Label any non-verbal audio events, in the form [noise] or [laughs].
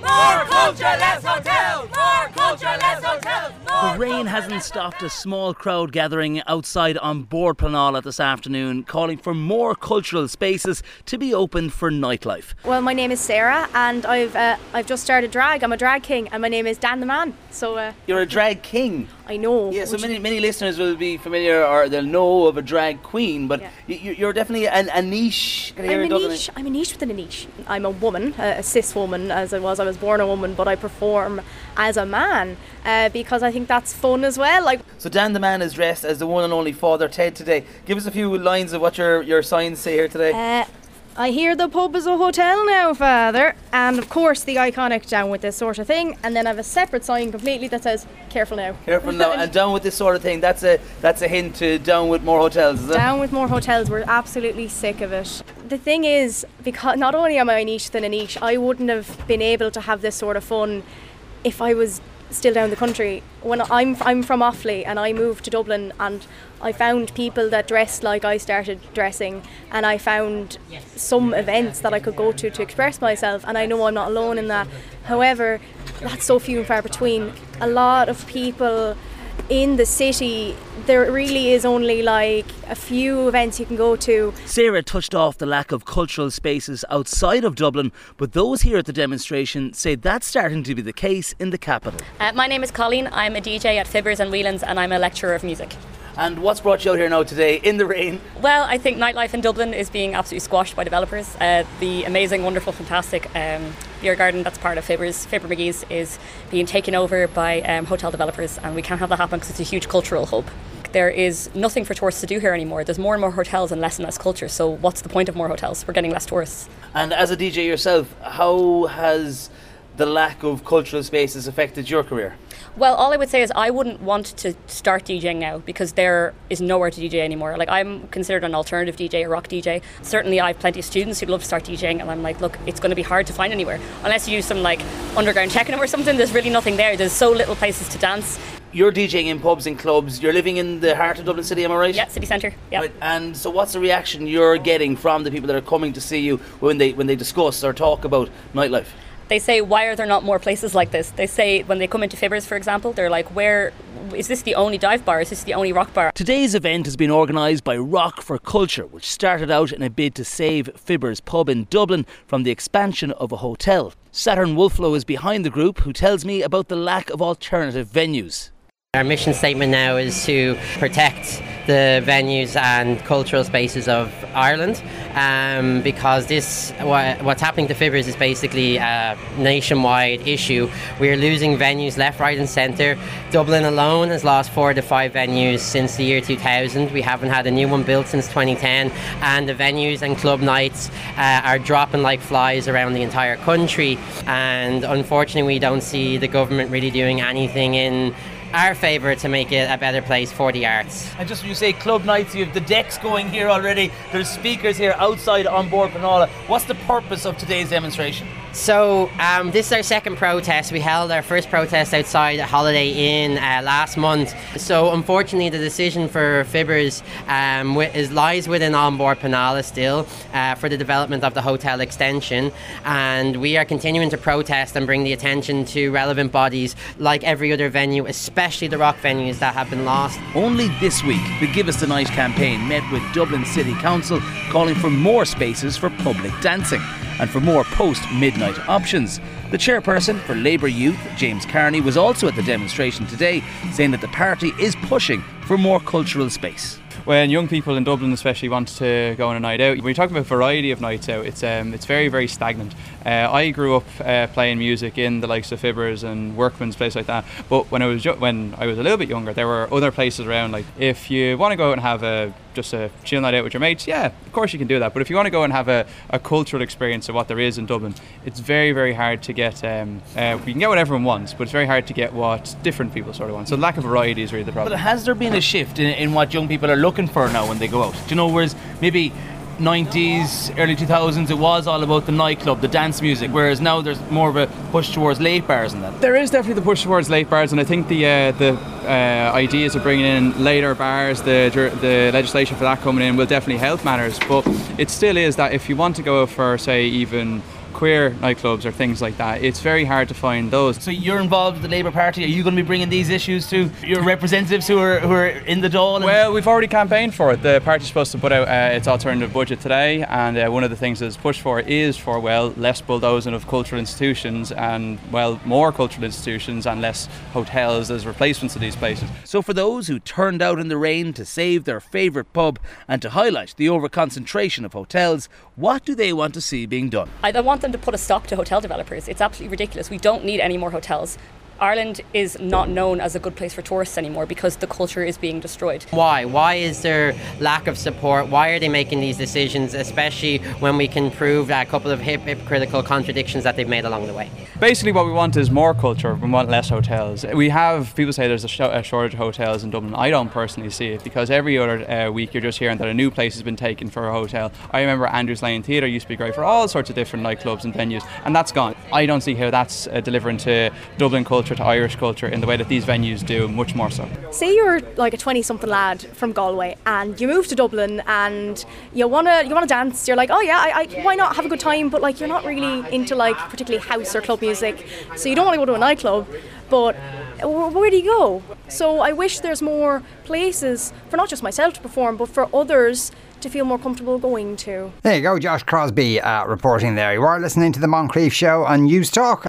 More culture, less hotels! More culture, less hotels! The rain hasn't stopped a small crowd gathering outside An Bord Pleanála this afternoon, calling for more cultural spaces to be opened for nightlife. Well, my name is Sarah, and I've uh, I've just started drag. I'm a drag king, and my name is Dan the Man. So uh, You're a drag king. I know. Yeah, so many many listeners will be familiar or they'll know of a drag queen, but Yeah. you, you're definitely an, a niche. I'm a niche. I'm a niche within a niche. I'm a woman, a, a cis woman, as I was. I was born a woman, but I perform as a man uh, because I think that's fun as well. Like So Dan the man is dressed as the one and only Father Ted today. Give us a few lines of what your, your signs say here today. Uh, I hear the pub is a hotel now, Father. And of course, the iconic down with this sort of thing. And then I have a separate sign completely that says, careful now. Careful now, and [laughs] down with this sort of thing. That's a that's a hint to down with more hotels, is it? Down with more hotels. We're absolutely sick of it. The thing is, because not only am I a niche within a niche, I wouldn't have been able to have this sort of fun if I was still down the country. When I'm I'm from Offaly and I moved to Dublin and I found people that dressed like I started dressing and I found some events that I could go to to express myself and I know I'm not alone in that. However, that's so few and far between. A lot of people in the city there really is only like a few events you can go to Sarah touched off the lack of cultural spaces outside of Dublin, but those here at the demonstration say that's starting to be the case in the capital. Uh, my name is Colleen. I'm a DJ at Fibbers and Whelan's and I'm a lecturer of music. And what's brought you out here now today in the rain? Well, I think nightlife in Dublin is being absolutely squashed by developers. Uh, the amazing, wonderful, fantastic um, beer garden that's part of Fibbers, Fibber Magee's, is being taken over by um, hotel developers, and we can't have that happen because it's a huge cultural hub. There is nothing for tourists to do here anymore. There's more and more hotels and less and less culture. So, what's the point of more hotels? We're getting less tourists. And as a DJ yourself, how has the lack of cultural spaces affected your career? Well, all I would say is I wouldn't want to start DJing now because there is nowhere to DJ anymore. Like I'm considered an alternative DJ, a rock DJ. Certainly, I have plenty of students who'd love to start DJing, and I'm like, look, it's going to be hard to find anywhere unless you use some like underground techno or something. There's really nothing there. There's so little places to dance. You're DJing in pubs and clubs. You're living in the heart of Dublin City, am I right? Yeah, city centre. Yeah. Right, And so, what's the reaction you're getting from the people that are coming to see you when they when they discuss or talk about nightlife? They say, why are there not more places like this? They say when they come into Fibbers, for example, they're like, where is this the only dive bar? Is this the only rock bar? Today's event has been organised by Rock for Culture, which started out in a bid to save Fibbers pub in Dublin from the expansion of a hotel. Saturn Wolflow is behind the group, who tells me about the lack of alternative venues. Our mission statement now is to protect the venues and cultural spaces of Ireland um, because this what, what's happening to Fibbers is basically a nationwide issue. We are losing venues left, right, and centre. Dublin alone has lost four to five venues since the year 2000. We haven't had a new one built since 2010, and the venues and club nights uh, are dropping like flies around the entire country. And unfortunately, we don't see the government really doing anything in our favour to make it a better place for the arts. And just when you say club nights, you have the decks going here already. There's speakers here outside An Bord Pleanála. What's the purpose of today's demonstration? So um, this is our second protest. We held our first protest outside Holiday Inn uh, last month. So unfortunately, the decision for Fibbers um, is lies within An Bord Pleanála still uh, for the development of the hotel extension, and we are continuing to protest and bring the attention to relevant bodies like every other venue, especially the rock venues that have been lost. Only this week, the Give Us the Night campaign met with Dublin City Council calling for more spaces for public dancing and for more post midnight options. The chairperson for Labour Youth, James Carney, was also at the demonstration today, saying that the party is pushing for more cultural space. When young people in Dublin especially want to go on a night out, when you talk about variety of nights out, it's um, it's very very stagnant. Uh, I grew up uh, playing music in the likes of Fibbers and Workman's place like that. But when I was when I was a little bit younger, there were other places around. Like if you want to go out and have a just a chill night out with your mates, yeah, of course you can do that. But if you want to go and have a, a cultural experience of what there is in Dublin, it's very very hard to get. Um, uh, you can get what everyone wants, but it's very hard to get what different people sort of want. So lack of variety is really the problem. But has there been a shift in, in what young people are looking for now when they go out? Do you know, whereas maybe 90s, early 2000s, it was all about the nightclub, the dance music, whereas now there's more of a push towards late bars and that. There is definitely the push towards late bars, and I think the uh, the uh, ideas of bringing in later bars, the the legislation for that coming in will definitely help matters. But it still is that if you want to go for say even queer nightclubs or things like that, it's very hard to find those. So you're involved with the Labour Party. Are you going to be bringing these issues to your representatives who are who are in the Dáil? Well, we've already campaigned for it. The party's supposed to put out uh, its alternative budget today, and uh, one of the things that's pushed for is for well less bulldozing of cultural institutions and well more cultural institutions and less hotels as replacements of these places. So for those who turned out in the rain to save their favourite pub and to highlight the overconcentration of hotels, what do they want to see being done? I want them to put a stop to hotel developers. It's absolutely ridiculous. We don't need any more hotels. Ireland is not known as a good place for tourists anymore because the culture is being destroyed. Why? Why is there lack of support? Why are they making these decisions, especially when we can prove a couple of hip- hypocritical contradictions that they've made along the way? Basically, what we want is more culture. We want less hotels. We have people say there's a, sh- a shortage of hotels in Dublin. I don't personally see it because every other uh, week you're just hearing that a new place has been taken for a hotel. I remember Andrews Lane Theatre used to be great for all sorts of different nightclubs and venues, and that's gone. I don't see how that's uh, delivering to Dublin culture, to Irish culture, in the way that these venues do, much more so. Say you're like a 20 something lad from Galway and you move to Dublin and you wanna you wanna dance. You're like, oh yeah, I, I, why not have a good time? But like you're not really into like particularly house or club music, so you don't want to go to a nightclub. But where do you go? So I wish there's more places for not just myself to perform, but for others to feel more comfortable going to. There you go, Josh Crosby uh, reporting there. You are listening to the Moncrieff Show on Newstalk.